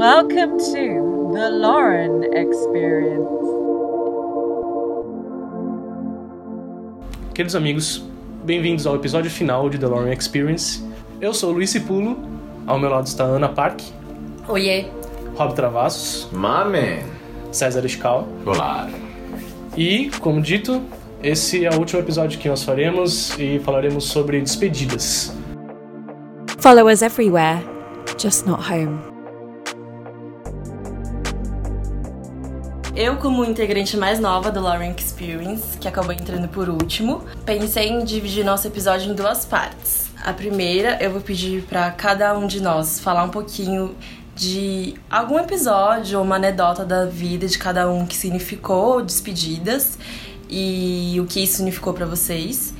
Welcome to the Lauren Experience. Queridos amigos, bem-vindos ao episódio final de The Lauren Experience. Eu sou o Luiz Cipulo, ao meu lado está a Ana Park, Oiê. Rob Travassos, Mamen. César Escal Olá. e, como dito, esse é o último episódio que nós faremos e falaremos sobre despedidas. Follow us everywhere, just not home. Eu, como integrante mais nova do Lauren Experience, que acabou entrando por último, pensei em dividir nosso episódio em duas partes. A primeira, eu vou pedir para cada um de nós falar um pouquinho de algum episódio ou uma anedota da vida de cada um que significou despedidas e o que isso significou para vocês.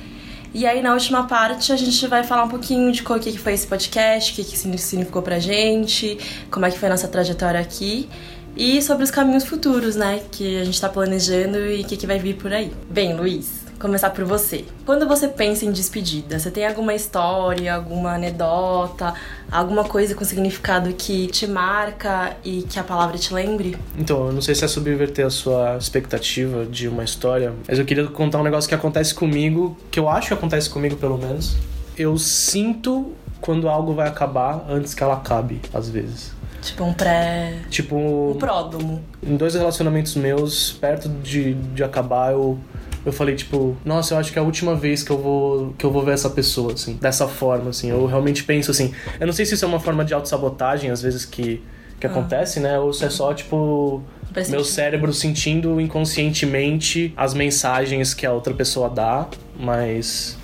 E aí, na última parte, a gente vai falar um pouquinho de o que foi esse podcast, o que que significou pra gente, como é que foi a nossa trajetória aqui e sobre os caminhos futuros, né, que a gente tá planejando e o que, que vai vir por aí. Bem, Luiz, começar por você. Quando você pensa em despedida, você tem alguma história, alguma anedota, alguma coisa com significado que te marca e que a palavra te lembre? Então, eu não sei se é subverter a sua expectativa de uma história, mas eu queria contar um negócio que acontece comigo, que eu acho que acontece comigo pelo menos. Eu sinto quando algo vai acabar antes que ela acabe, às vezes. Tipo um pré. Tipo, um pródomo. em dois relacionamentos meus, perto de, de acabar, eu, eu falei, tipo, nossa, eu acho que é a última vez que eu vou que eu vou ver essa pessoa, assim, dessa forma, assim. Eu realmente penso assim. Eu não sei se isso é uma forma de autossabotagem, às vezes, que, que acontece, né? Ou se é só, tipo. Parece Meu cérebro sentindo inconscientemente as mensagens que a outra pessoa dá, mas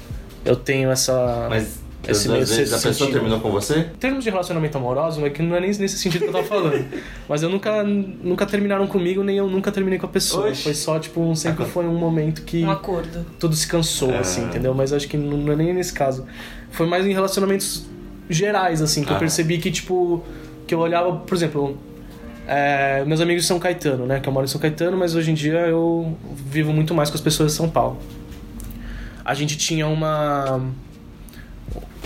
eu tenho essa. Mas Esse às meio vezes a sentido. pessoa terminou com você? Em termos de relacionamento amoroso, é que não é nem nesse sentido que eu tava falando. Mas eu nunca, nunca terminaram comigo, nem eu nunca terminei com a pessoa. Oxe. Foi só, tipo, um, sempre foi um momento que Um acordo. tudo se cansou, Ah. assim, entendeu? Mas acho que não não é nem nesse caso. Foi mais em relacionamentos gerais, assim, que eu Ah. percebi que, tipo, que eu olhava, por exemplo, é, meus amigos de São Caetano, né? Que eu moro em São Caetano, mas hoje em dia eu vivo muito mais com as pessoas de São Paulo. A gente tinha uma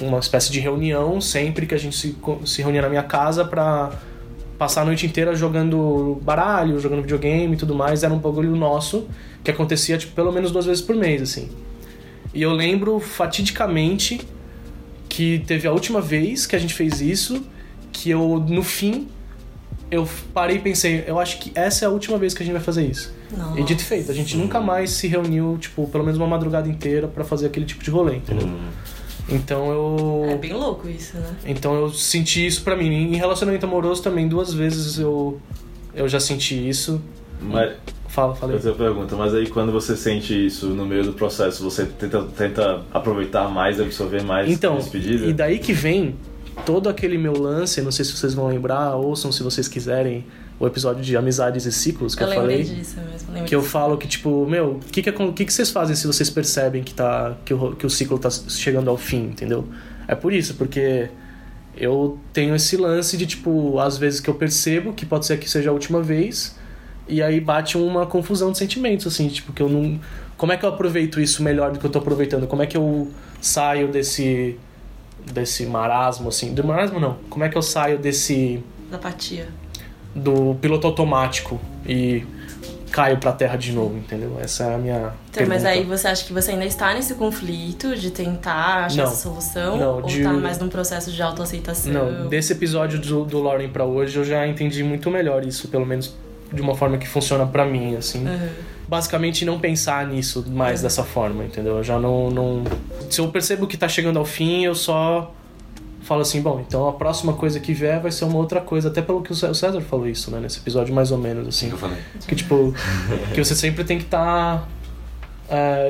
uma espécie de reunião sempre que a gente se, se reunia na minha casa pra passar a noite inteira jogando baralho, jogando videogame e tudo mais. Era um bagulho nosso que acontecia tipo, pelo menos duas vezes por mês, assim. E eu lembro fatidicamente que teve a última vez que a gente fez isso, que eu, no fim, eu parei e pensei, eu acho que essa é a última vez que a gente vai fazer isso. Nossa. E dito e feito, a gente nunca mais se reuniu, tipo, pelo menos uma madrugada inteira pra fazer aquele tipo de rolê, entendeu? Então eu. É bem louco isso, né? Então eu senti isso pra mim. Em relacionamento amoroso também, duas vezes eu, eu já senti isso. Mas, Fala, fala aí. outra pergunta, mas aí quando você sente isso no meio do processo, você tenta, tenta aproveitar mais, absorver mais Então, a despedida? e daí que vem todo aquele meu lance, não sei se vocês vão lembrar, ouçam se vocês quiserem o episódio de amizades e ciclos que eu, eu falei. disso mesmo. Que eu disso. falo que, tipo, meu, o que que, que que vocês fazem se vocês percebem que, tá, que, o, que o ciclo tá chegando ao fim, entendeu? É por isso, porque eu tenho esse lance de, tipo, às vezes que eu percebo que pode ser que seja a última vez, e aí bate uma confusão de sentimentos, assim, tipo, que eu não. Como é que eu aproveito isso melhor do que eu tô aproveitando? Como é que eu saio desse. desse marasmo, assim? Do marasmo não. Como é que eu saio desse Da apatia. Do piloto automático e caio pra terra de novo, entendeu? Essa é a minha Então, mas aí você acha que você ainda está nesse conflito de tentar achar Não. essa solução? Não, ou de- tá mais num processo de autoaceitação? Não, desse episódio do, do Lauren pra hoje eu já entendi muito melhor isso, pelo menos de uma forma que funciona pra mim, assim. Aham. Basicamente não pensar nisso mais dessa forma, entendeu? Eu já não, não... Se eu percebo que tá chegando ao fim, eu só falo assim, bom, então a próxima coisa que vier vai ser uma outra coisa, até pelo que o Cé- o César falou isso, né, nesse episódio mais ou menos, assim. Eu falei. Que tipo, que você sempre tem que estar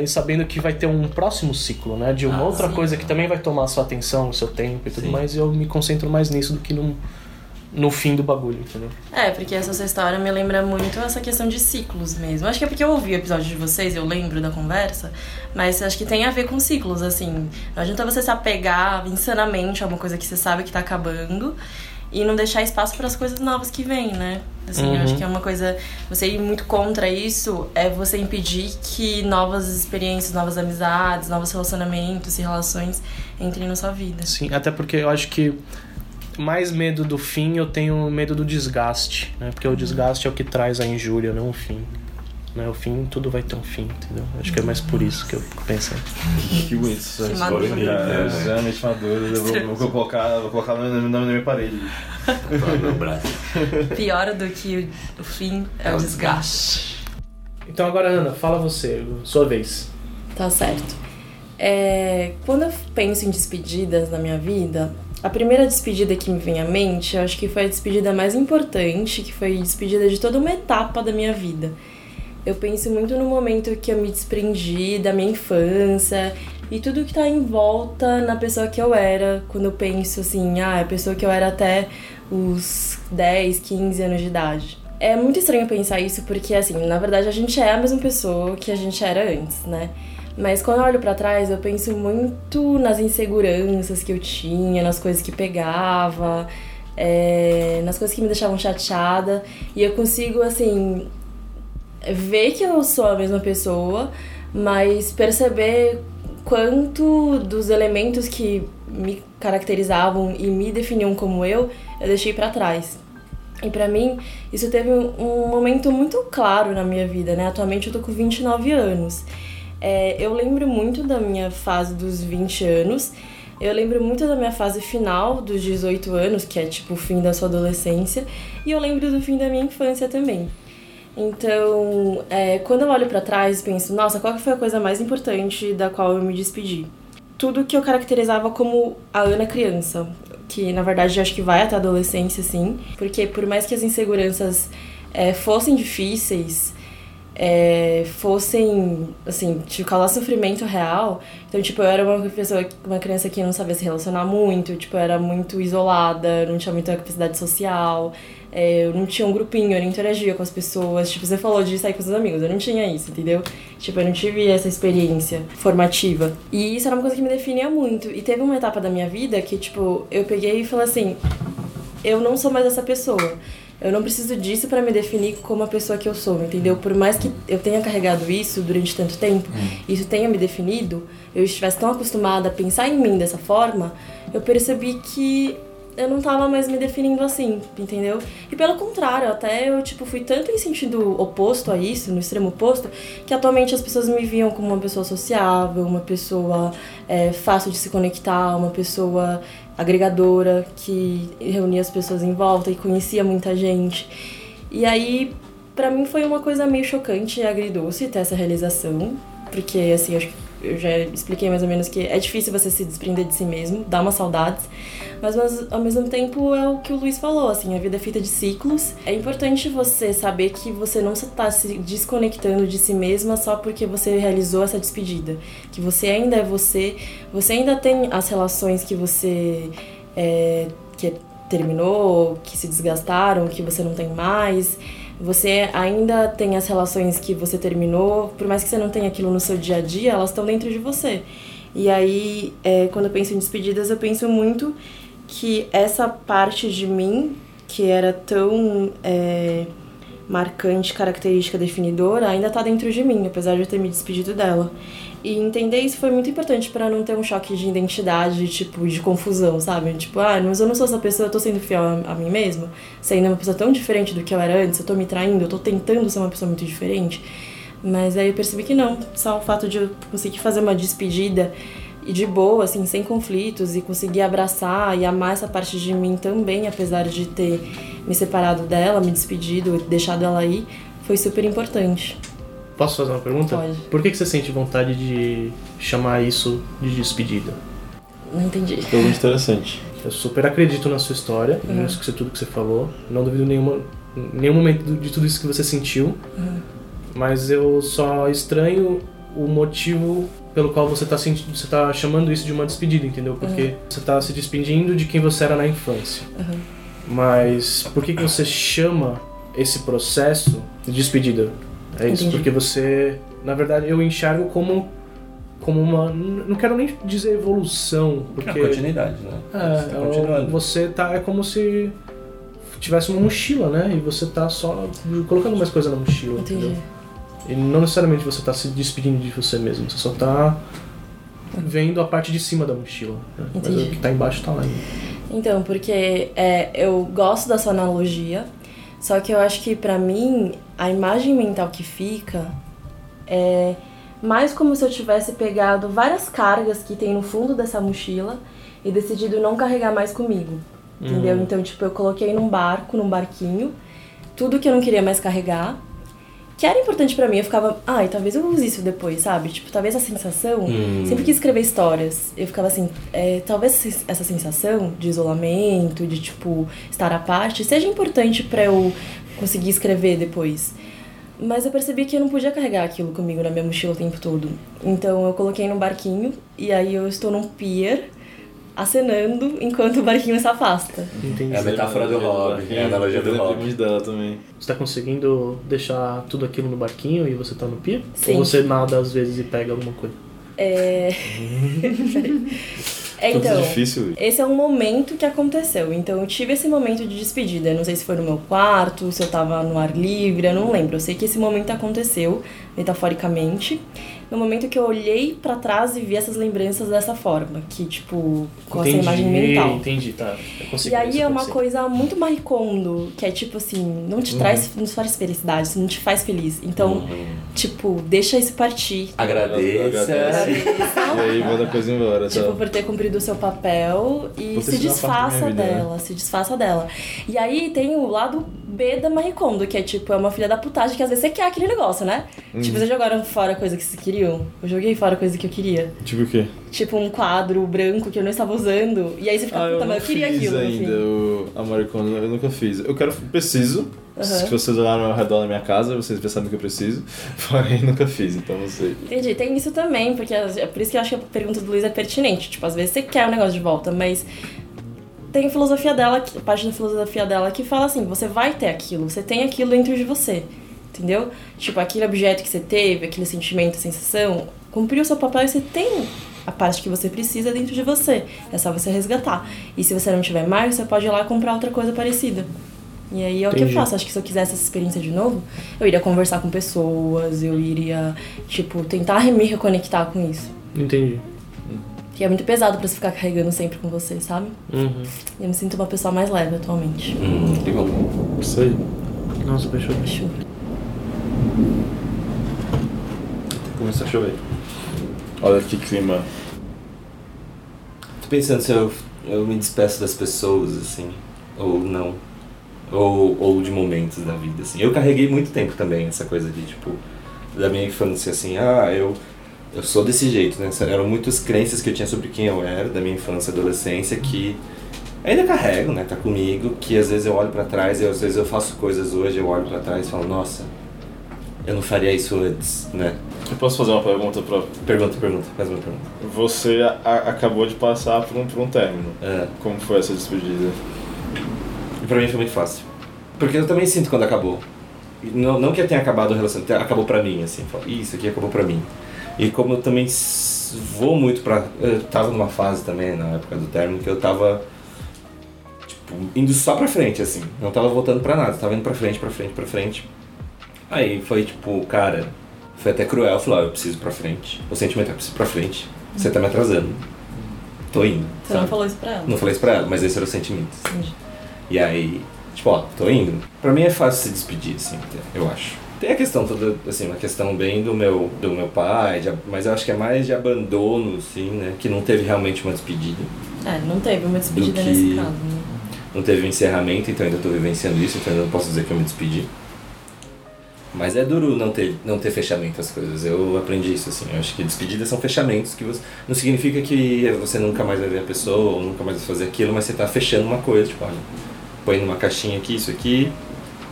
sabendo que vai ter um próximo ciclo, né? De uma Ah, outra sim. coisa que também vai tomar a sua atenção, o seu tempo e tudo Sim. mais, e eu me concentro mais nisso do que no, no fim do bagulho, entendeu? É, porque essa sua história me lembra muito essa questão de ciclos mesmo. Acho que é porque eu ouvi o episódio de vocês, eu lembro da conversa, mas acho que tem a ver com ciclos, assim. Não adianta você se apegar insanamente a uma coisa que você sabe que tá acabando e não deixar espaço para as coisas novas que vêm, né? Assim, Uhum. eu acho que é uma coisa. Você ir muito contra isso é você impedir que novas experiências, novas amizades, novos relacionamentos e relações entrem na sua vida. Sim, até porque eu acho que mais medo do fim, eu tenho medo do desgaste, né? Porque o desgaste é o que traz a injúria, não o fim. Né? O fim, tudo vai ter um fim, entendeu? Acho que é mais por isso que eu penso. Que bonito essa história, cara. Extremamente maduro. Eu vou, vou colocar, vou colocar no, no, na minha parede. Pior do que o, o fim é, o desgaste. Então agora, Ana, fala você, sua vez. Tá certo. É, quando eu penso em despedidas na minha vida, a primeira despedida que me vem à mente, eu acho que foi a despedida mais importante, que foi a despedida de toda uma etapa da minha vida. Eu penso muito no momento que eu me desprendi da minha infância e tudo que tá em volta na pessoa que eu era, quando eu penso assim, ah, a pessoa que eu era até os 10, 15 anos de idade. É muito estranho pensar isso porque, assim, na verdade a gente é a mesma pessoa que a gente era antes, né? Mas quando eu olho pra trás, eu penso muito nas inseguranças que eu tinha, nas coisas que pegava, é, nas coisas que me deixavam chateada. E eu consigo, assim, ver que eu sou a mesma pessoa, mas perceber quanto dos elementos que me caracterizavam e me definiam como eu, eu deixei pra trás. E pra mim, isso teve um momento muito claro na minha vida, né? Atualmente eu tô com 29 anos. É, eu lembro muito da minha fase dos 20 anos. Eu lembro muito da minha fase final dos 18 anos, que é tipo o fim da sua adolescência. E eu lembro do fim da minha infância também. Então, é, quando eu olho pra trás, penso, nossa, qual foi a coisa mais importante da qual eu me despedi? Tudo que eu caracterizava como a Ana criança, que na verdade acho que vai até a adolescência, sim, porque por mais que as inseguranças é, fossem difíceis, é, fossem, assim, te causar sofrimento real. Então, tipo, eu era uma pessoa, uma criança que não sabia se relacionar muito, tipo, eu era muito isolada, não tinha muita capacidade social, é, eu não tinha um grupinho, eu não interagia com as pessoas. Tipo, você falou de sair com seus amigos, eu não tinha isso, entendeu? Tipo, eu não tive essa experiência formativa. E isso era uma coisa que me definia muito. E teve uma etapa da minha vida que, tipo, eu peguei e falei assim: eu não sou mais essa pessoa. Eu não preciso disso pra me definir como a pessoa que eu sou, entendeu? Por mais que eu tenha carregado isso durante tanto tempo, isso tenha me definido, eu estivesse tão acostumada a pensar em mim dessa forma, eu percebi que eu não tava mais me definindo assim, entendeu? E pelo contrário, até eu tipo fui tanto em sentido oposto a isso, no extremo oposto, que atualmente as pessoas me viam como uma pessoa sociável, uma pessoa é, fácil de se conectar, uma pessoa agregadora que reunia as pessoas em volta e conhecia muita gente. E aí, pra mim foi uma coisa meio chocante e agridoce ter essa realização, porque assim, acho que eu já expliquei mais ou menos que é difícil você se desprender de si mesmo, dá umas saudades, mas, mas ao mesmo tempo é o que o Luiz falou, assim, a vida é feita de ciclos. É importante você saber que você não está se desconectando de si mesma só porque você realizou essa despedida, que você ainda é você, você ainda tem as relações que você é, que terminou, que se desgastaram, que você não tem mais. Você ainda tem as relações que você terminou, por mais que você não tenha aquilo no seu dia a dia, elas estão dentro de você. E aí, é, quando eu penso em despedidas, eu penso muito que essa parte de mim, que era tão é, marcante, característica, definidora, ainda tá dentro de mim, apesar de eu ter me despedido dela. E entender isso foi muito importante para não ter um choque de identidade, tipo, de confusão, sabe? Tipo, ah, mas eu não sou essa pessoa, eu tô sendo fiel a, a mim mesma, sendo uma pessoa tão diferente do que eu era antes, eu tô me traindo, eu tô tentando ser uma pessoa muito diferente. Mas aí eu percebi que não, só o fato de eu conseguir fazer uma despedida e de boa, assim, sem conflitos e conseguir abraçar e amar essa parte de mim também, apesar de ter me separado dela, me despedido, deixado ela aí, foi super importante. Posso fazer uma pergunta? Pode. Por que, que você sente vontade de chamar isso de despedida? Não entendi. Pergunta interessante. Eu super acredito na sua história, Uhum. nisso que tudo que você falou. Não duvido nenhuma, nenhum momento de tudo isso que você sentiu. Uhum. Mas eu só estranho o motivo pelo qual você tá, sentindo, você tá chamando isso de uma despedida, entendeu? Porque você tá se despedindo de quem você era na infância. Uhum. Mas por que, que você chama esse processo de despedida? É isso, Entendi. porque você, na verdade, eu enxergo como como uma, não quero nem dizer evolução, É porque a continuidade, né? é, Você tá é, continuando. você tá é como se tivesse uma mochila, né? E você tá só colocando mais coisa na mochila, Entendi. entendeu? E não necessariamente você tá se despedindo de você mesmo, você só tá vendo a parte de cima da mochila. né? Mas o que tá embaixo tá lá ainda. Então, porque é, eu gosto da sua analogia, só que eu acho que pra mim a imagem mental que fica é mais como se eu tivesse pegado várias cargas que tem no fundo dessa mochila e decidido não carregar mais comigo. Entendeu? Então, tipo, eu coloquei num barco, num barquinho, tudo que eu não queria mais carregar, que era importante pra mim. Eu ficava, ai, talvez eu use isso depois, sabe? Tipo, talvez a sensação. Sempre quis escrever histórias. Eu ficava assim, é, talvez essa sensação de isolamento, de, tipo, estar à parte, seja importante pra eu conseguir escrever depois. Mas eu percebi que eu não podia carregar aquilo comigo na minha mochila o tempo todo. Então eu coloquei num barquinho e aí eu estou num pier acenando enquanto o barquinho se afasta. Entendi. É a metáfora do hobby, é a analogia do muito dela também. Você tá conseguindo deixar tudo aquilo no barquinho e você tá no pier? Sim. Ou você nada às vezes e pega alguma coisa? É. é então. difícil. Esse é um momento que aconteceu. Então eu tive esse momento de despedida. Eu não sei se foi no meu quarto, se eu tava no ar livre, eu não lembro. Eu sei que esse momento aconteceu, metaforicamente. No momento que eu olhei pra trás e vi essas lembranças dessa forma, que tipo, com essa imagem mental. Entendi, tá. E aí é uma coisa muito maricondo, que é tipo assim, não te traz, não te traz felicidade, não te faz feliz. Então, tipo, deixa isso partir. Agradeça. Agradece. E aí manda a coisa embora, Tipo, tá? por ter cumprido o seu papel e se desfaça né? dela, se desfaça dela. E aí tem o lado B da Maricondo, que é tipo, é uma filha da putagem que às vezes você quer aquele negócio, né? Uhum. Tipo, vocês jogaram fora coisa que vocês queriam? Eu joguei fora coisa que eu queria. Tipo o quê? Tipo um quadro branco que eu não estava usando. E aí você fica, Ah, puta, eu mas eu queria fiz aquilo no ainda o Americano, eu nunca fiz. Eu quero, preciso. Se vocês olharem ao redor da minha casa, vocês percebem que eu preciso. Porém, nunca fiz, então não sei. Entendi, tem isso também, porque é por isso que eu acho que a pergunta do Luiz é pertinente. Tipo, às vezes você quer o negócio de volta, mas tem a filosofia dela, parte da filosofia dela que fala assim, você vai ter aquilo, você tem aquilo dentro de você. Entendeu? Tipo, aquele objeto que você teve, aquele sentimento, sensação, cumpriu o seu papel e você tem a parte que você precisa dentro de você. É só você resgatar. E se você não tiver mais, você pode ir lá comprar outra coisa parecida. E aí é o que eu faço. Acho que se eu quisesse essa experiência de novo, eu iria conversar com pessoas, eu iria, tipo, tentar me reconectar com isso. Entendi. Que é muito pesado pra você ficar carregando sempre com você, sabe? Uhum. Eu me sinto uma pessoa mais leve atualmente. Hum, que bom. Isso aí. Nossa, fechou. Acho. Começou a chover. Olha que clima. Tô pensando se eu, eu me despeço das pessoas, assim, ou não. Ou, ou de momentos da vida, assim. Eu carreguei muito tempo também essa coisa de, tipo, da minha infância, assim, ah, eu, eu sou desse jeito, né? Eram muitas crenças que eu tinha sobre quem eu era, da minha infância e adolescência, que ainda carrego, né? Tá comigo, que às vezes eu olho pra trás e às vezes eu faço coisas hoje, eu olho pra trás e falo, nossa, eu não faria isso antes, né? Eu posso fazer uma pergunta pra. Pergunta, pergunta, faz uma pergunta. Você a- acabou de passar por um, por um término. É. Como foi essa despedida? E pra mim foi muito fácil. Porque eu também sinto quando acabou. E Não, não que tenha acabado o relacionamento, acabou pra mim, assim. falo, "Ih, Isso aqui acabou pra mim. E como eu também s- vou muito pra. Eu tava numa fase também, na época do término, que eu tava. Tipo, indo só pra frente, assim. Não tava voltando pra nada, tava indo pra frente, pra frente, pra frente. Aí foi tipo, cara, foi até cruel. Eu falei, ó, eu preciso ir pra frente. O sentimento é, eu preciso ir pra frente. Você tá me atrasando. Tô indo. Você não sabe? falou isso pra ela? Não falei isso pra ela, mas esse era o sentimento. Entendi. E aí, tipo, ó, tô indo. Pra mim é fácil se despedir, assim, eu acho. Tem a questão toda, assim, uma questão bem do meu, do meu pai, de mas eu acho que é mais de abandono, assim, né? Que não teve realmente uma despedida. É, não teve uma despedida que- nesse caso, né? Não teve um encerramento, então ainda tô vivenciando isso, então ainda não posso dizer que eu me despedi. Mas é duro não ter, não ter fechamento as coisas. Eu aprendi isso, assim. Eu acho que despedidas são fechamentos que você. Não significa que você nunca mais vai ver a pessoa ou nunca mais vai fazer aquilo, mas você tá fechando uma coisa, tipo, olha, põe numa caixinha aqui, isso aqui,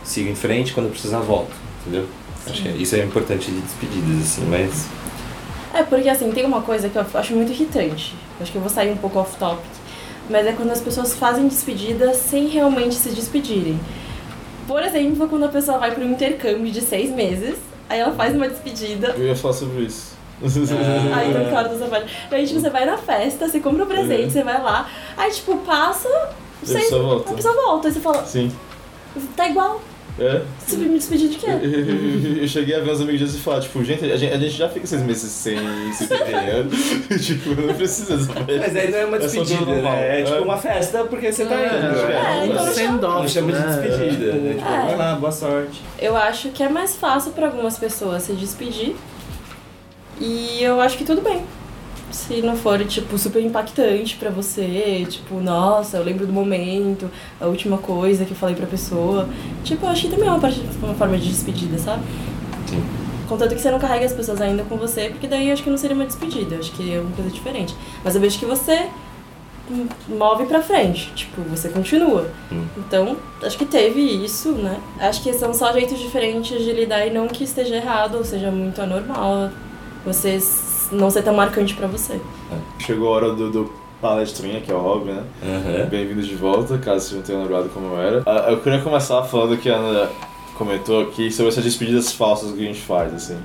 sigo em frente, quando precisar volta, entendeu? Acho que é- isso é importante de despedidas, assim, mas. É, porque assim, tem uma coisa que eu acho muito irritante. Acho que eu vou sair um pouco off topic. Mas é quando as pessoas fazem despedida sem realmente se despedirem. Por exemplo, quando a pessoa vai para um intercâmbio de seis meses, aí ela faz uma despedida. Eu ia falar sobre isso. Aí então claro dessa parte. Aí, tipo, você vai na festa, você compra um presente, Uhum. você vai lá, aí tipo, passa, E a pessoa volta. a pessoa volta, aí você fala, Sim. tá igual. É. Você vai me despedir de quê? Eu, eu cheguei a ver uns amigos disso e falar, tipo, gente a, gente, a gente já fica seis meses sem se ver, né? tipo, não precisa Mas aí não é uma É despedida, tudo normal. né? É tipo É. uma festa porque você tá É, indo. É, então não send Não chama de né? despedida, né? Tipo, É. vai lá, boa sorte. Eu acho que é mais fácil pra algumas pessoas se despedir. E eu acho que tudo bem. Se não for, tipo, super impactante pra você, tipo, nossa, eu lembro do momento, a última coisa que eu falei pra pessoa. Tipo, eu acho que também é uma, parte, uma forma de despedida, sabe? Sim. Contanto que você não carrega as pessoas ainda com você, porque daí acho que não seria uma despedida, acho que é uma coisa diferente. Mas eu vejo que você move pra frente, tipo, você continua. Hum. Então, acho que teve isso, né? Acho que são só jeitos diferentes de lidar e não que esteja errado ou seja muito anormal você s- não ser tão marcante pra você. Chegou a hora do, do palestrinha, que é o Rob, né? Aham. Bem-vindos de volta, caso vocês não tenham lembrado como eu era. Ah, Eu queria começar falando que a Ana comentou aqui sobre essas despedidas falsas que a gente faz, assim.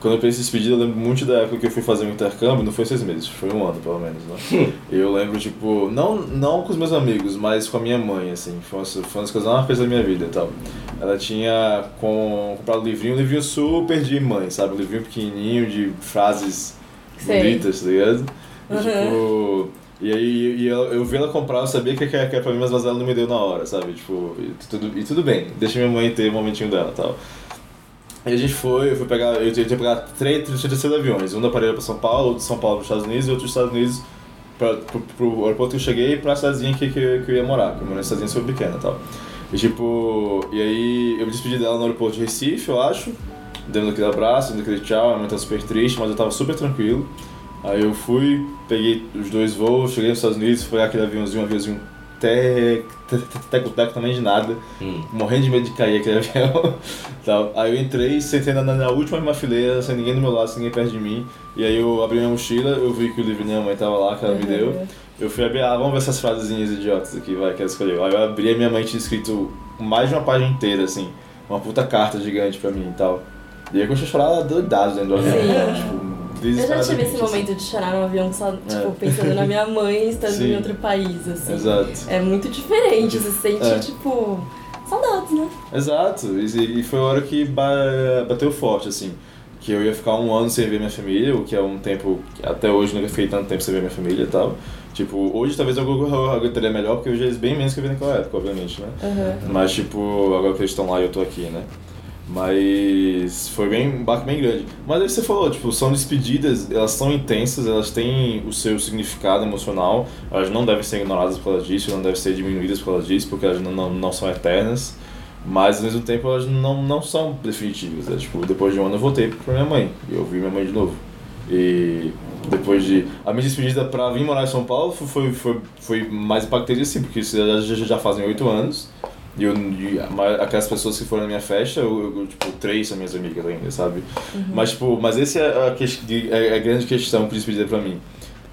Quando eu penso em despedida, eu lembro muito da época que eu fui fazer um intercâmbio, não foi seis meses, foi um ano pelo menos, né? eu lembro, tipo, não, não com os meus amigos, mas com a minha mãe, assim. Foi uma, foi uma das coisas mais feitas da minha vida e tal. Ela tinha com, comprado um livrinho, um livrinho super de mãe, sabe? Um livrinho pequenininho de frases Sei. bonitas, tá ligado? E, Uhum. tipo, e aí e eu, eu vi ela comprar, eu sabia que era que era pra mim, mas ela não me deu na hora, sabe? Tipo, e tudo, e tudo bem, deixa minha mãe ter o momentinho dela e tal. E a gente foi, eu fui pegar, eu tinha que pegar três, três terceiros aviões, um da Paraíba pra São Paulo, outro de São Paulo para os Estados Unidos e outro dos Estados Unidos pro, pro aeroporto que eu cheguei e pra cidadezinha que, que, que eu ia morar, que eu na cidadezinha super pequena e tal. E tipo, e aí eu me despedi dela no aeroporto de Recife, eu acho, dando aquele abraço, dando aquele tchau, a mãe tava super triste, mas eu tava super tranquilo. Aí eu fui, peguei os dois voos, cheguei nos Estados Unidos, pegar aquele aviãozinho, um aviãozinho teco-teco também de nada, Hum. morrendo de medo de cair aquele avião. Tal. Aí eu entrei, sentei na, na última fileira, sem ninguém do meu lado, sem ninguém perto de mim. E aí eu abri minha mochila, eu vi que o livro da minha mãe tava lá, que ela me deu. Eu fui abrir, ah, vamos ver essas frasezinhas idiotas aqui, vai, que ela escolheu. Aí eu abri e minha mãe tinha escrito mais de uma página inteira, assim, uma puta carta gigante pra mim e tal. E aí eu comecei a chorar doidado dentro do avião. Tipo, Eu já tive esse momento de chorar no avião só, tipo, É. pensando na minha mãe estando Sim. em outro país, assim. Exato. É muito diferente, você sente, É. tipo, saudades, né? Exato, e, e foi a hora que ba- bateu forte, assim. Que eu ia ficar um ano sem ver minha família, o que é um tempo. que Até hoje nunca fiquei tanto tempo sem ver minha família e tal. Tipo, hoje talvez eu eu aguentaria melhor, porque hoje eles bem menos que eu vi naquela época, obviamente, né? Uhum. Mas, tipo, agora que eles estão lá e eu tô aqui, né? Mas foi bem, um baque bem grande. Mas aí você falou, tipo, são despedidas, elas são intensas, elas têm o seu significado emocional, elas não devem ser ignoradas por causa disso, não devem ser diminuídas por causa disso, porque elas não, não, não são eternas. Mas ao mesmo tempo elas não, não são definitivas. Né? Tipo, depois de um ano eu voltei pra minha mãe. E eu vi minha mãe de novo. E depois de. A minha despedida pra vir morar em São Paulo foi, foi, foi mais impactante assim, porque já, já fazem oito anos. E, eu, e aquelas pessoas que foram na minha festa, eu, eu, tipo, três são minhas amigas ainda, sabe? Mas, tipo, mas esse é a, que- é a grande questão que despedida pra mim.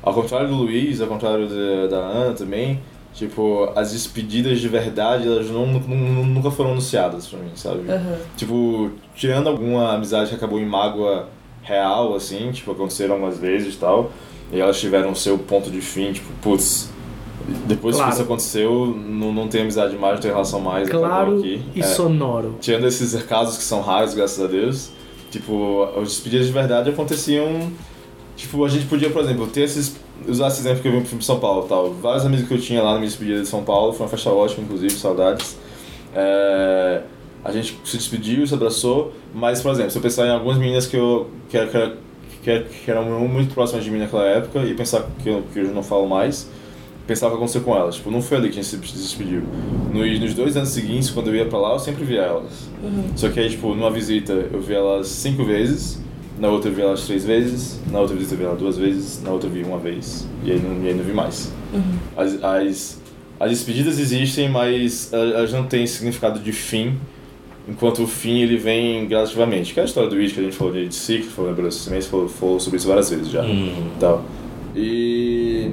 Ao contrário do Luiz, ao contrário da, da Ana também, tipo, as despedidas de verdade, elas não, nu- nunca foram anunciadas pra mim, sabe? Uhum. Tipo, tirando alguma amizade que acabou em mágoa real, assim, tipo, aconteceram algumas vezes e tal, e elas tiveram seu ponto de fim, tipo, putz, depois Claro. que isso aconteceu, não, não tem amizade mais, não tem relação mais, Claro aqui. e É. sonoro. Tirando esses casos que são raros, graças a Deus, tipo, as despedidas de verdade aconteciam. Tipo, a gente podia, por exemplo, ter esses. Usar esse exemplo que eu vim pro São Paulo tal. Vários amigos que eu tinha lá na minha despedida de São Paulo, foi uma festa ótima, inclusive, saudades. É, a gente se despediu, se abraçou, mas, por exemplo, se eu pensar em algumas meninas que eu. que, que, que, que eram muito próximas de mim naquela época e pensar que eu, que eu não falo mais, pensava o que aconteceu com elas. Tipo, não foi ali que a gente se despediu. Nos, nos dois anos seguintes, quando eu ia pra lá, eu sempre via elas. Só que aí, tipo, numa visita eu vi elas cinco vezes, na outra eu vi elas três vezes, na outra visita eu vi elas duas vezes, na outra eu vi uma vez. E aí não, e aí não vi mais. As, as, as despedidas existem, mas elas não têm significado de fim, enquanto o fim ele vem gradativamente. Que é a história do Witch que a gente falou de, ciclo, falou, falou, falou sobre isso várias vezes já. Hum. Tal. E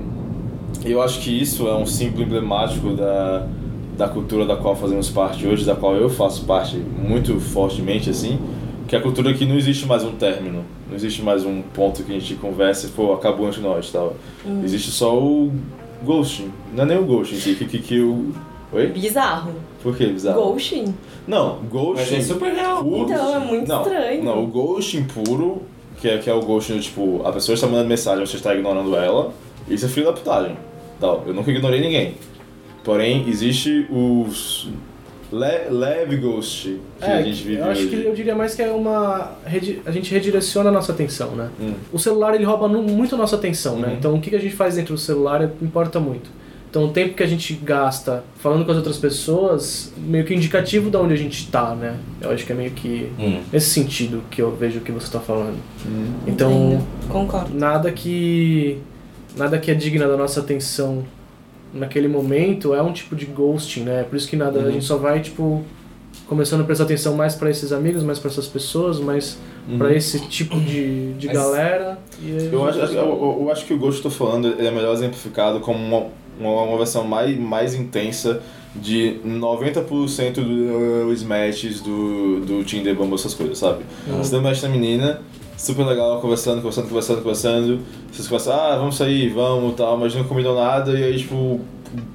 eu acho que isso é um símbolo emblemático da, da cultura da qual fazemos parte hoje, da qual eu faço parte muito fortemente, assim, que é a cultura que não existe mais um término, não existe mais um ponto que a gente conversa e, pô, acabou entre nós, tal. Existe só o ghosting, não é nem o ghosting, que, que, que, que o, Oi? Bizarro. Por que bizarro? Ghosting. Não, Mas ghosting é super real. puro. Então, é muito não, estranho. Não, o ghosting puro, que é, que é o ghosting tipo, a pessoa está mandando mensagem, você está ignorando ela, isso é filho da putagem. Tal. Eu nunca ignorei ninguém. Porém, existe os le- leve ghost que a gente vive É, eu acho hoje. que eu diria mais que é uma. A gente redireciona a nossa atenção, né? Hum. O celular ele rouba muito a nossa atenção, né? Uhum. Então o que a gente faz dentro do celular é- importa muito. Então o tempo que a gente gasta falando com as outras pessoas, meio que indicativo de onde a gente tá, né? Eu acho que é meio que Hum. nesse sentido que eu vejo o que você tá falando. Então, Entendo. Concordo. nada que nada que é digna da nossa atenção naquele momento é um tipo de ghosting, né? Por isso que nada, a gente só vai tipo começando a prestar atenção mais pra esses amigos, mais pra essas pessoas, mais pra esse tipo de, de Mas- galera. E Eu acho, eu, eu- acho que o Ghost que eu tô falando ele é melhor exemplificado como uma, uma, uma versão mais, mais intensa de 90% dos matches do, do Tinder, Bumble, essas coisas, sabe? Você dá um match na menina, super legal, conversando, conversando, conversando, conversando. Vocês conversam, ah, vamos sair, vamos tal, mas não combinam nada, e aí, tipo,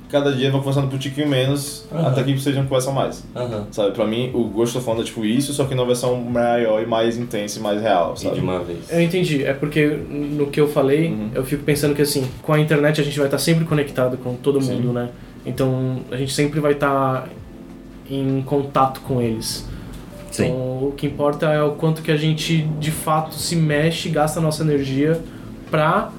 cada dia vão conversando um tiquinho menos, Aham. até que vocês não conversam mais. Aham. Sabe, pra mim, o Ghost tô falando é tipo isso, só que numa versão maior e mais intensa e mais real, E sabe? de uma vez. Eu entendi, é porque no que eu falei, Uhum. eu fico pensando que assim, com a internet a gente vai estar sempre conectado com todo Sim. mundo, né? Então a gente sempre vai estar em contato com eles. Sim. Então o que importa é o quanto que a gente de fato se mexe, gasta a nossa energia pra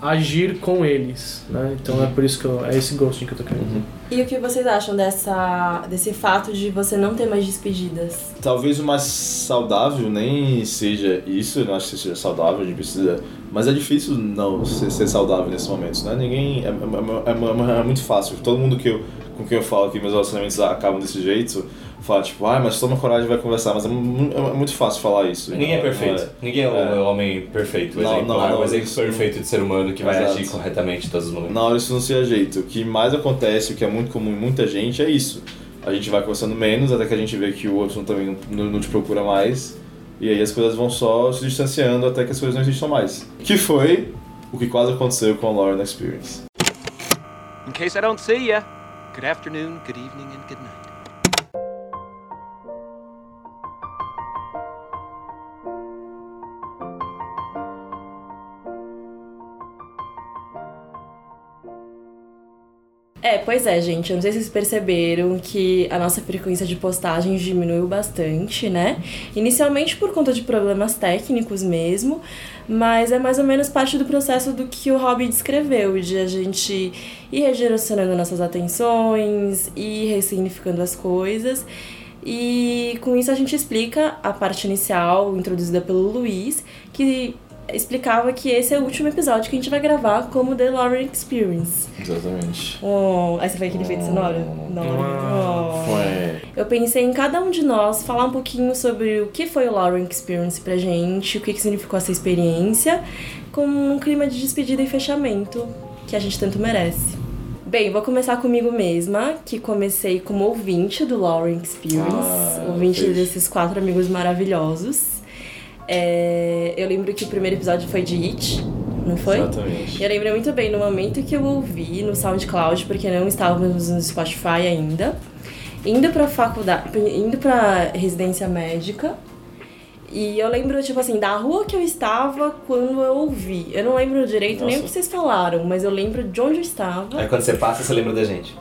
agir com eles, né? Então é por isso que eu, é esse ghosting que eu tô querendo dizer. E o que vocês acham dessa, desse fato de você não ter mais despedidas? Talvez o mais saudável nem seja isso, eu não acho que seja saudável, a gente precisa. Mas é difícil não ser, ser saudável nesses momentos, né? Ninguém. É, é- é- é- é muito fácil. Todo mundo que eu, com quem eu falo que meus relacionamentos acabam desse jeito, fala tipo, ah, mas toma coragem e vai conversar. Mas é, é muito fácil falar isso. Ninguém é não perfeito. é? Ninguém é o É. homem perfeito, Não, exemplo. não, ah, não, o exemplo isso- perfeito de ser humano que vai Exato. agir corretamente em todos os momentos. Na hora isso não se ajeita. O que mais acontece, o que é muito comum em muita gente, é isso. A gente vai conversando menos até que a gente vê que o outro também não, não, não te procura mais. E aí as coisas vão só se distanciando até que as coisas não existam mais. Que foi o que quase aconteceu com a Lauren Experience. In case I don't see ya, good afternoon, good evening, and good night. É, pois é, gente. Eu não sei se vocês perceberam que a nossa frequência de postagens diminuiu bastante, né? Inicialmente por conta de problemas técnicos mesmo, mas é mais ou menos parte do processo do que o Robbie descreveu, de a gente ir redirecionando nossas atenções, ir ressignificando as coisas. E com isso a gente explica a parte inicial, introduzida pelo Luiz, que explicava que esse é o último episódio que a gente vai gravar como The Lauren Experience. Exatamente. Oh, aí você foi aquele efeito sonoro? Não. Oh. Foi. Eu pensei em cada um de nós falar um pouquinho sobre o que foi o Lauren Experience pra gente, o que, que significou essa experiência, com um clima de despedida e fechamento que a gente tanto merece. Bem, vou começar comigo mesma, que comecei como ouvinte do Lauren Experience, Ah, ouvinte fez. desses quatro amigos maravilhosos. É, eu lembro que o primeiro episódio foi de It, não foi? Exatamente. Eu lembro muito bem no momento que eu ouvi no SoundCloud, porque não estávamos no Spotify ainda, indo pra faculdade, indo pra residência médica. E eu lembro, tipo assim, da rua que eu estava quando eu ouvi. Eu não lembro direito nem o Nossa. que vocês falaram, mas eu lembro de onde eu estava. Aí quando você passa, você lembra da gente.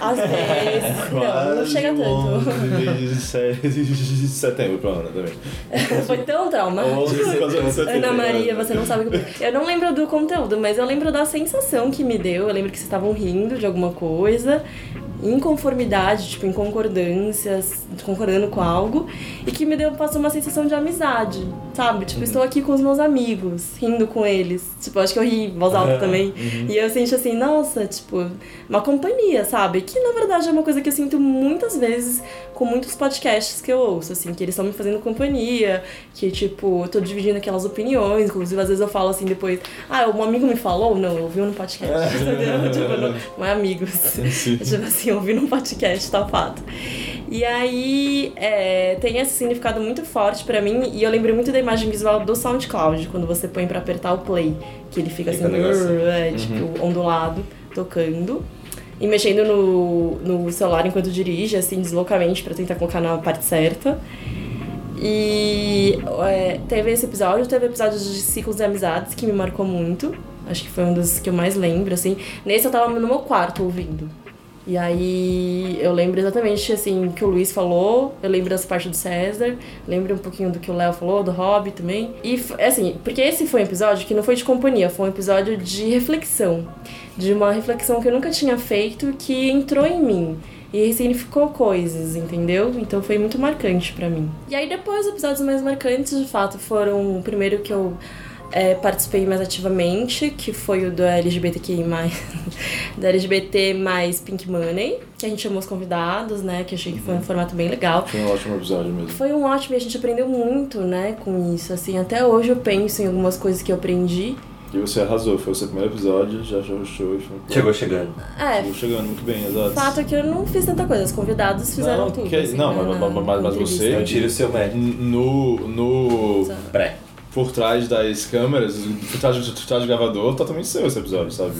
Às vezes. não, não chega tanto. tanto. de setembro pra Ana também. Foi tão traumático. 11 por causa de setembro. Ana Maria, você não sabe o que. Eu não lembro do conteúdo, mas eu lembro da sensação que me deu. Eu lembro que vocês estavam rindo de alguma coisa, em conformidade, tipo, em concordâncias, concordando com algo, e que me deu, passou uma sensação de amizade, sabe? Tipo, estou aqui com os meus amigos, rindo com eles. Tipo, acho que eu ri em voz alta também. E eu senti assim, nossa, tipo, uma companhia, sabe? Que na verdade é uma coisa que eu sinto muitas vezes com muitos podcasts que eu ouço, assim, que eles estão me fazendo companhia, que, tipo, eu tô dividindo aquelas opiniões, inclusive às vezes eu falo assim depois, ah, um amigo me falou? Não, eu ouvi no podcast, entendeu? tipo, não, não é amigos. tipo assim, eu ouvi num podcast, tal fato. E aí, é, tem esse significado muito forte pra mim, e eu lembro muito da imagem visual do SoundCloud, quando você põe pra apertar o play, que ele fica, Fica assim, é, tipo, ondulado, tocando. e mexendo no, no celular enquanto dirige, assim, deslocamente, pra tentar colocar na parte certa. E é, teve esse episódio, teve episódios de ciclos de amizades que me marcou muito. Acho que foi um dos que eu mais lembro, assim. Nesse eu tava no meu quarto ouvindo. E aí eu lembro exatamente assim que o Luiz falou, eu lembro dessa parte do César, lembro um pouquinho do que o Léo falou, do Hobby também. E assim, porque esse foi um episódio que não foi de companhia, foi um episódio de reflexão. De uma reflexão que eu nunca tinha feito que entrou em mim. E significou coisas, entendeu? Então foi muito marcante pra mim. E aí depois os episódios mais marcantes, de fato, foram o primeiro que eu é, participei mais ativamente, que foi o do LGBTQI+, da LGBT mais Pink Money, que a gente chamou os convidados, né, que achei que foi um formato bem legal. Foi um ótimo episódio mesmo. Foi um ótimo e a gente aprendeu muito, né, com isso, assim, até hoje eu penso em algumas coisas que eu aprendi. E você arrasou, foi o seu primeiro episódio, já já show. Chegou chegando. É, Chegou chegando muito bem, exato. fato é que eu não fiz tanta coisa, os convidados fizeram Não, tudo. que- assim, não, né, mas- na- mas- mas- na mas você-. Eu tiro o seu mérito. No, no, Pré. Por trás das câmeras, por trás, do- por trás do gravador, totalmente seu esse episódio, sabe?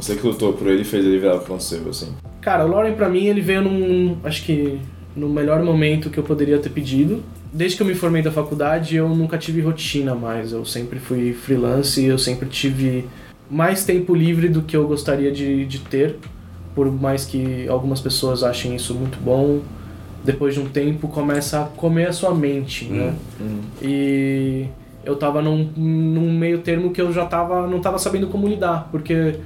Você que lutou por ele e fez ele virar o aconteceu, assim. Cara, o Lauren pra mim ele veio num. Acho que no melhor momento que eu poderia ter pedido. Desde que eu me formei da faculdade, eu nunca tive rotina mais. Eu sempre fui freelance e eu sempre tive mais tempo livre do que eu gostaria de, de ter. Por mais que algumas pessoas achem isso muito bom, depois de um tempo começa a comer a sua mente, né? E eu tava num, num meio termo que eu já tava, não tava sabendo como lidar, porque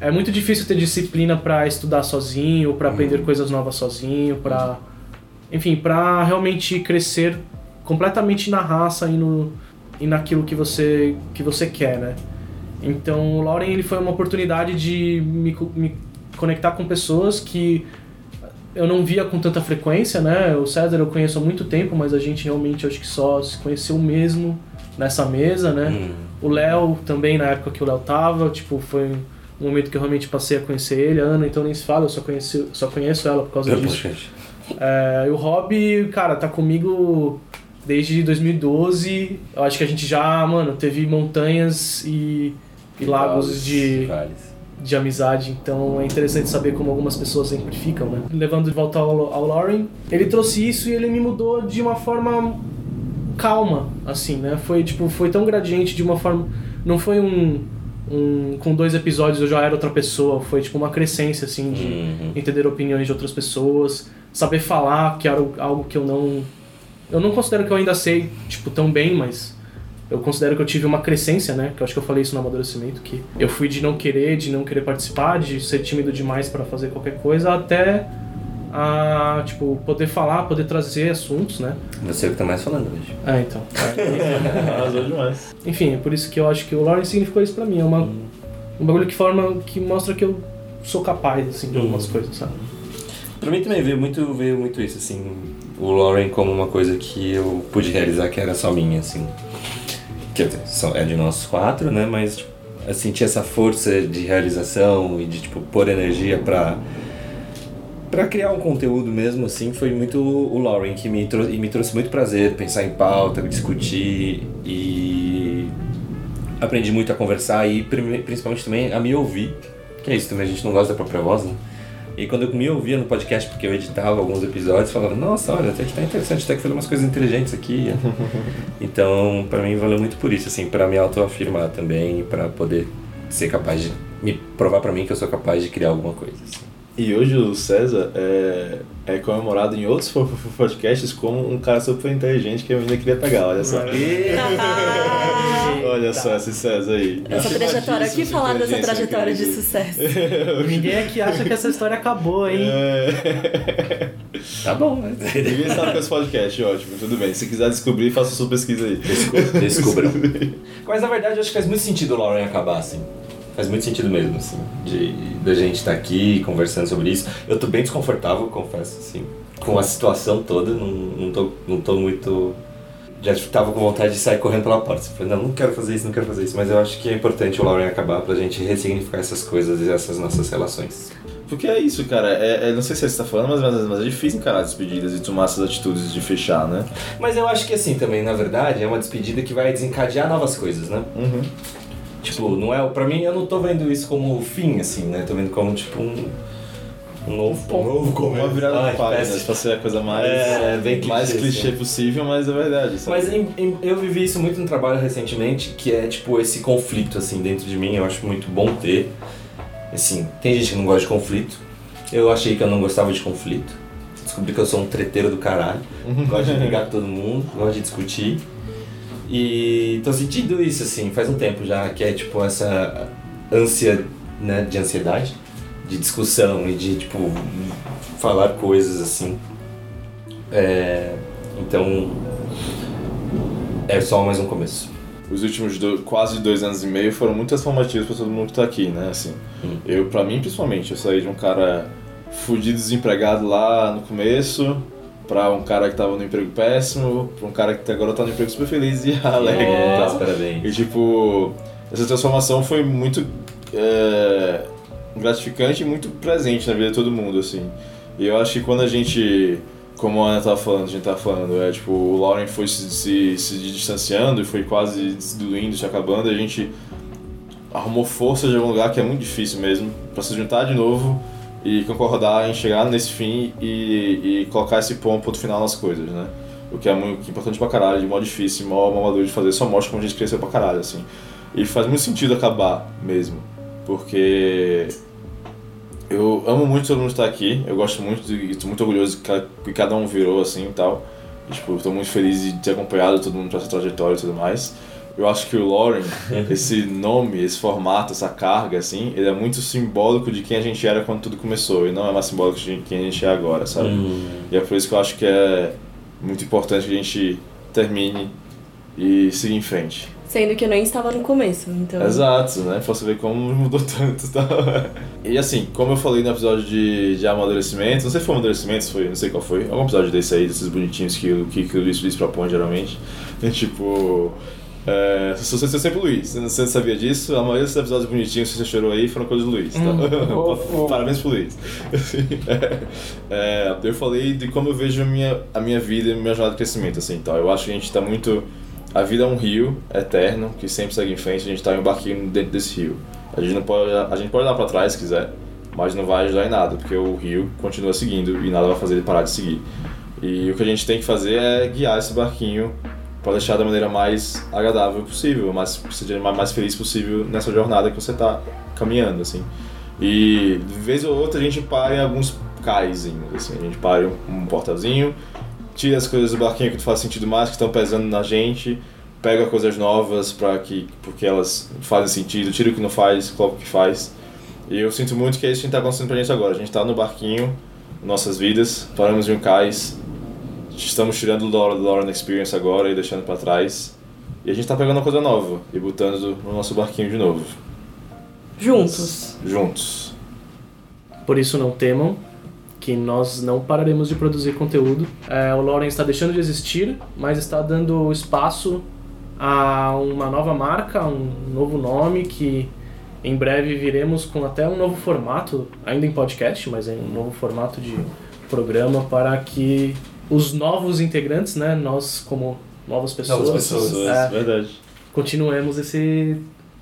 é muito difícil ter disciplina pra estudar sozinho, pra aprender coisas novas sozinho, pra enfim, pra realmente crescer completamente na raça e no e naquilo que você que você quer, né? Então, o Lauren ele foi uma oportunidade de me, me conectar com pessoas que eu não via com tanta frequência, né? O César eu conheço há muito tempo, mas a gente realmente acho que só se conheceu mesmo nessa mesa, né? Hum. O Léo também, na época que o Léo tava, tipo, foi um momento que eu realmente passei a conhecer ele. A Ana, então nem se fala, eu só, conheci, só conheço ela por causa disso. Poxa, É, e o Rob, cara, tá comigo desde 2012. Eu acho que a gente já, mano, teve montanhas e, e lagos de, Vales. de amizade, então é interessante saber como algumas pessoas sempre ficam, né? Levando de volta ao, ao Lauren, ele trouxe isso e ele me mudou de uma forma calma, assim, né? Foi tipo, foi tão gradiente de uma forma, não foi um, um com dois episódios eu já era outra pessoa, foi tipo uma crescência assim de Uhum. entender opiniões de outras pessoas, saber falar, que era algo que eu não eu não considero que eu ainda sei, tipo, tão bem, mas eu considero que eu tive uma crescência, né? Que eu acho que eu falei isso no amadurecimento, que eu fui de não querer, de não querer participar, de ser tímido demais para fazer qualquer coisa, até a, tipo, poder falar, poder trazer assuntos, né? Você é o que tá mais falando hoje. Ah, então. Arrasou demais. Enfim, é por isso que eu acho que o Lauren significou isso pra mim. É uma, um bagulho que forma, que mostra que eu sou capaz, assim, de algumas Uhum. coisas, sabe? Pra mim também veio muito, veio muito isso, assim, o Lauren como uma coisa que eu pude realizar que era só minha, assim. Quer dizer, é de nós quatro, né, mas tipo, eu senti essa força de realização e de, tipo, pôr energia pra, pra criar um conteúdo mesmo, assim, foi muito o Lauren que me, trou me trouxe muito prazer, pensar em pauta, discutir e aprendi muito a conversar e principalmente também a me ouvir, que é isso também, a gente não gosta da própria voz, né? E quando eu me ouvia no podcast, porque eu editava alguns episódios, falava, nossa, olha, até que tá interessante, até que fazer umas coisas inteligentes aqui. então, pra mim, valeu muito por isso, assim, pra me autoafirmar também, pra poder ser capaz de me provar pra mim que eu sou capaz de criar alguma coisa. assim. E hoje o César é, é comemorado em outros podcasts como um cara super inteligente que a menina queria pegar, olha só. olha só esse César aí. Essa trajetória, o que falar dessa trajetória de sucesso? Ninguém aqui acha que essa história acabou, hein? É. Tá bom, mas Ninguém sabe que é esse podcast, ótimo, tudo bem. Se quiser descobrir, faça sua pesquisa aí. descubram. Mas na verdade, eu acho que faz muito sentido o Lauren acabar assim. Faz muito sentido mesmo, assim, de da gente estar aqui conversando sobre isso. Eu tô bem desconfortável, confesso, assim, com a situação toda. Não, não, tô, não tô muito. Já tava com vontade de sair correndo pela porta. Assim, falei, não, não quero fazer isso, não quero fazer isso. Mas eu acho que é importante o Lauren acabar pra gente ressignificar essas coisas e essas nossas relações. Porque é isso, cara. É, é- não sei se você tá falando, mas, mas, mas é difícil encarar despedidas e tomar essas atitudes de fechar, né? Mas eu acho que assim também, na verdade, é uma despedida que vai desencadear novas coisas, né? Uhum. Tipo, não é. Pra mim, eu não tô vendo isso como fim, assim, né? Tô vendo como, tipo, um, Um novo, um novo começo. Uma virada Ai, de página, pra ser a coisa mais, É, bem mais clichê, clichê assim. possível, mas é verdade. sabe? Mas em- em- eu vivi isso muito no trabalho recentemente, que é tipo esse conflito assim dentro de mim, eu acho muito bom ter. Assim, tem gente que não gosta de conflito. Eu achei que eu não gostava de conflito. Descobri que eu sou um treteiro do caralho. gosto de brigar com todo mundo, gosto de discutir. E tô sentindo isso assim, faz um tempo já, que é tipo essa ânsia, né, de ansiedade, de discussão e de tipo falar coisas assim. É, então é só mais um começo. Os últimos quase dois anos e meio foram muito transformativos pra todo mundo que tá aqui, né? Assim, Hum. eu, pra mim, principalmente, eu saí de um cara fudido, desempregado lá no começo, pra um cara que tava no emprego péssimo, pra um cara que agora tá no emprego super feliz e alegre e Nossa, tal. parabéns. E tipo, essa transformação foi muito é, gratificante e muito presente na vida de todo mundo, assim. E eu acho que quando a gente, como a Ana tava falando, a gente tava falando, é tipo, o Lauren foi se, se, se distanciando e foi quase se diluindo, se acabando, e a gente arrumou força de algum lugar que é muito difícil mesmo, pra se juntar de novo e concordar em chegar nesse fim e, e colocar esse ponto, ponto final nas coisas, né? O que é muito importante pra caralho, de mó difícil, mó, mó maduro de fazer, só mostra como a gente cresceu pra caralho, assim. E faz muito sentido acabar mesmo, porque eu amo muito todo mundo estar aqui, eu gosto muito e estou muito orgulhoso que cada um virou assim e tal. E, tipo, estou muito feliz de ter acompanhado todo mundo pra essa trajetória e tudo mais. Eu acho que o Lauren, esse nome, esse formato, essa carga, assim, ele é muito simbólico de quem a gente era quando tudo começou e não é mais simbólico de quem a gente é agora, sabe? Hum. E é por isso que eu acho que é muito importante que a gente termine e seguir em frente. Sendo que eu nem estava no começo, então. Exato, né? Pra você ver como mudou tanto e tal. E assim, como eu falei no episódio de, de amadurecimento, não sei se foi amadurecimento, se foi, não sei qual foi, algum episódio desse aí, desses bonitinhos que, o- que, que o Luiz, Luiz propõe geralmente. E, tipo. É, se você sempre Luiz, você sabia disso, a maioria desses episódios bonitinhos que você chorou aí foram coisas do Luiz, tá? Parabéns pro Luiz. Assim, é, é, eu falei de como eu vejo a minha, a minha vida e minha jornada de crescimento, assim, então eu acho que a gente tá muito a vida é um rio eterno que sempre segue em frente, a gente está em um barquinho dentro desse rio. A gente não pode, a gente pode olhar para trás se quiser, mas não vai ajudar em nada, porque o rio continua seguindo e nada vai fazer ele parar de seguir. E o que a gente tem que fazer é guiar esse barquinho para deixar da maneira mais agradável possível, mais seja mais feliz possível nessa jornada que você está caminhando, assim. E de vez ou outra a gente para em alguns caizinhos, assim, a gente para em um portalzinho, tira as coisas do barquinho que não faz sentido mais, que estão pesando na gente, pega coisas novas para que porque elas fazem sentido, tira o que não faz, coloca o que faz. E eu sinto muito que é isso que está acontecendo pra gente agora. A gente está no barquinho, nossas vidas, paramos em um cais, estamos tirando o Lauren, Lauren Experience agora e deixando para trás. E a gente está pegando uma coisa nova e botando no nosso barquinho de novo, Juntos. juntos. Por isso não temam que nós não pararemos de produzir conteúdo. É, o Lauren está deixando de existir, mas está dando espaço a uma nova marca, um novo nome que em breve viremos com até um novo formato, ainda em podcast, mas em um novo formato de programa para que os novos integrantes, né, nós como novas pessoas, Novas pessoas, é, verdade. continuemos esse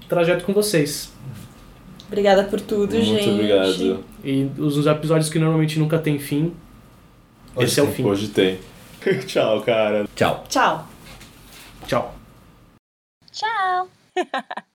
trajeto com vocês. Obrigada por tudo, Muito gente. obrigado. E os episódios que normalmente nunca tem fim, Hoje esse é o tem. fim. Hoje tem. Tchau, cara. Tchau. Tchau. Tchau. Ciao.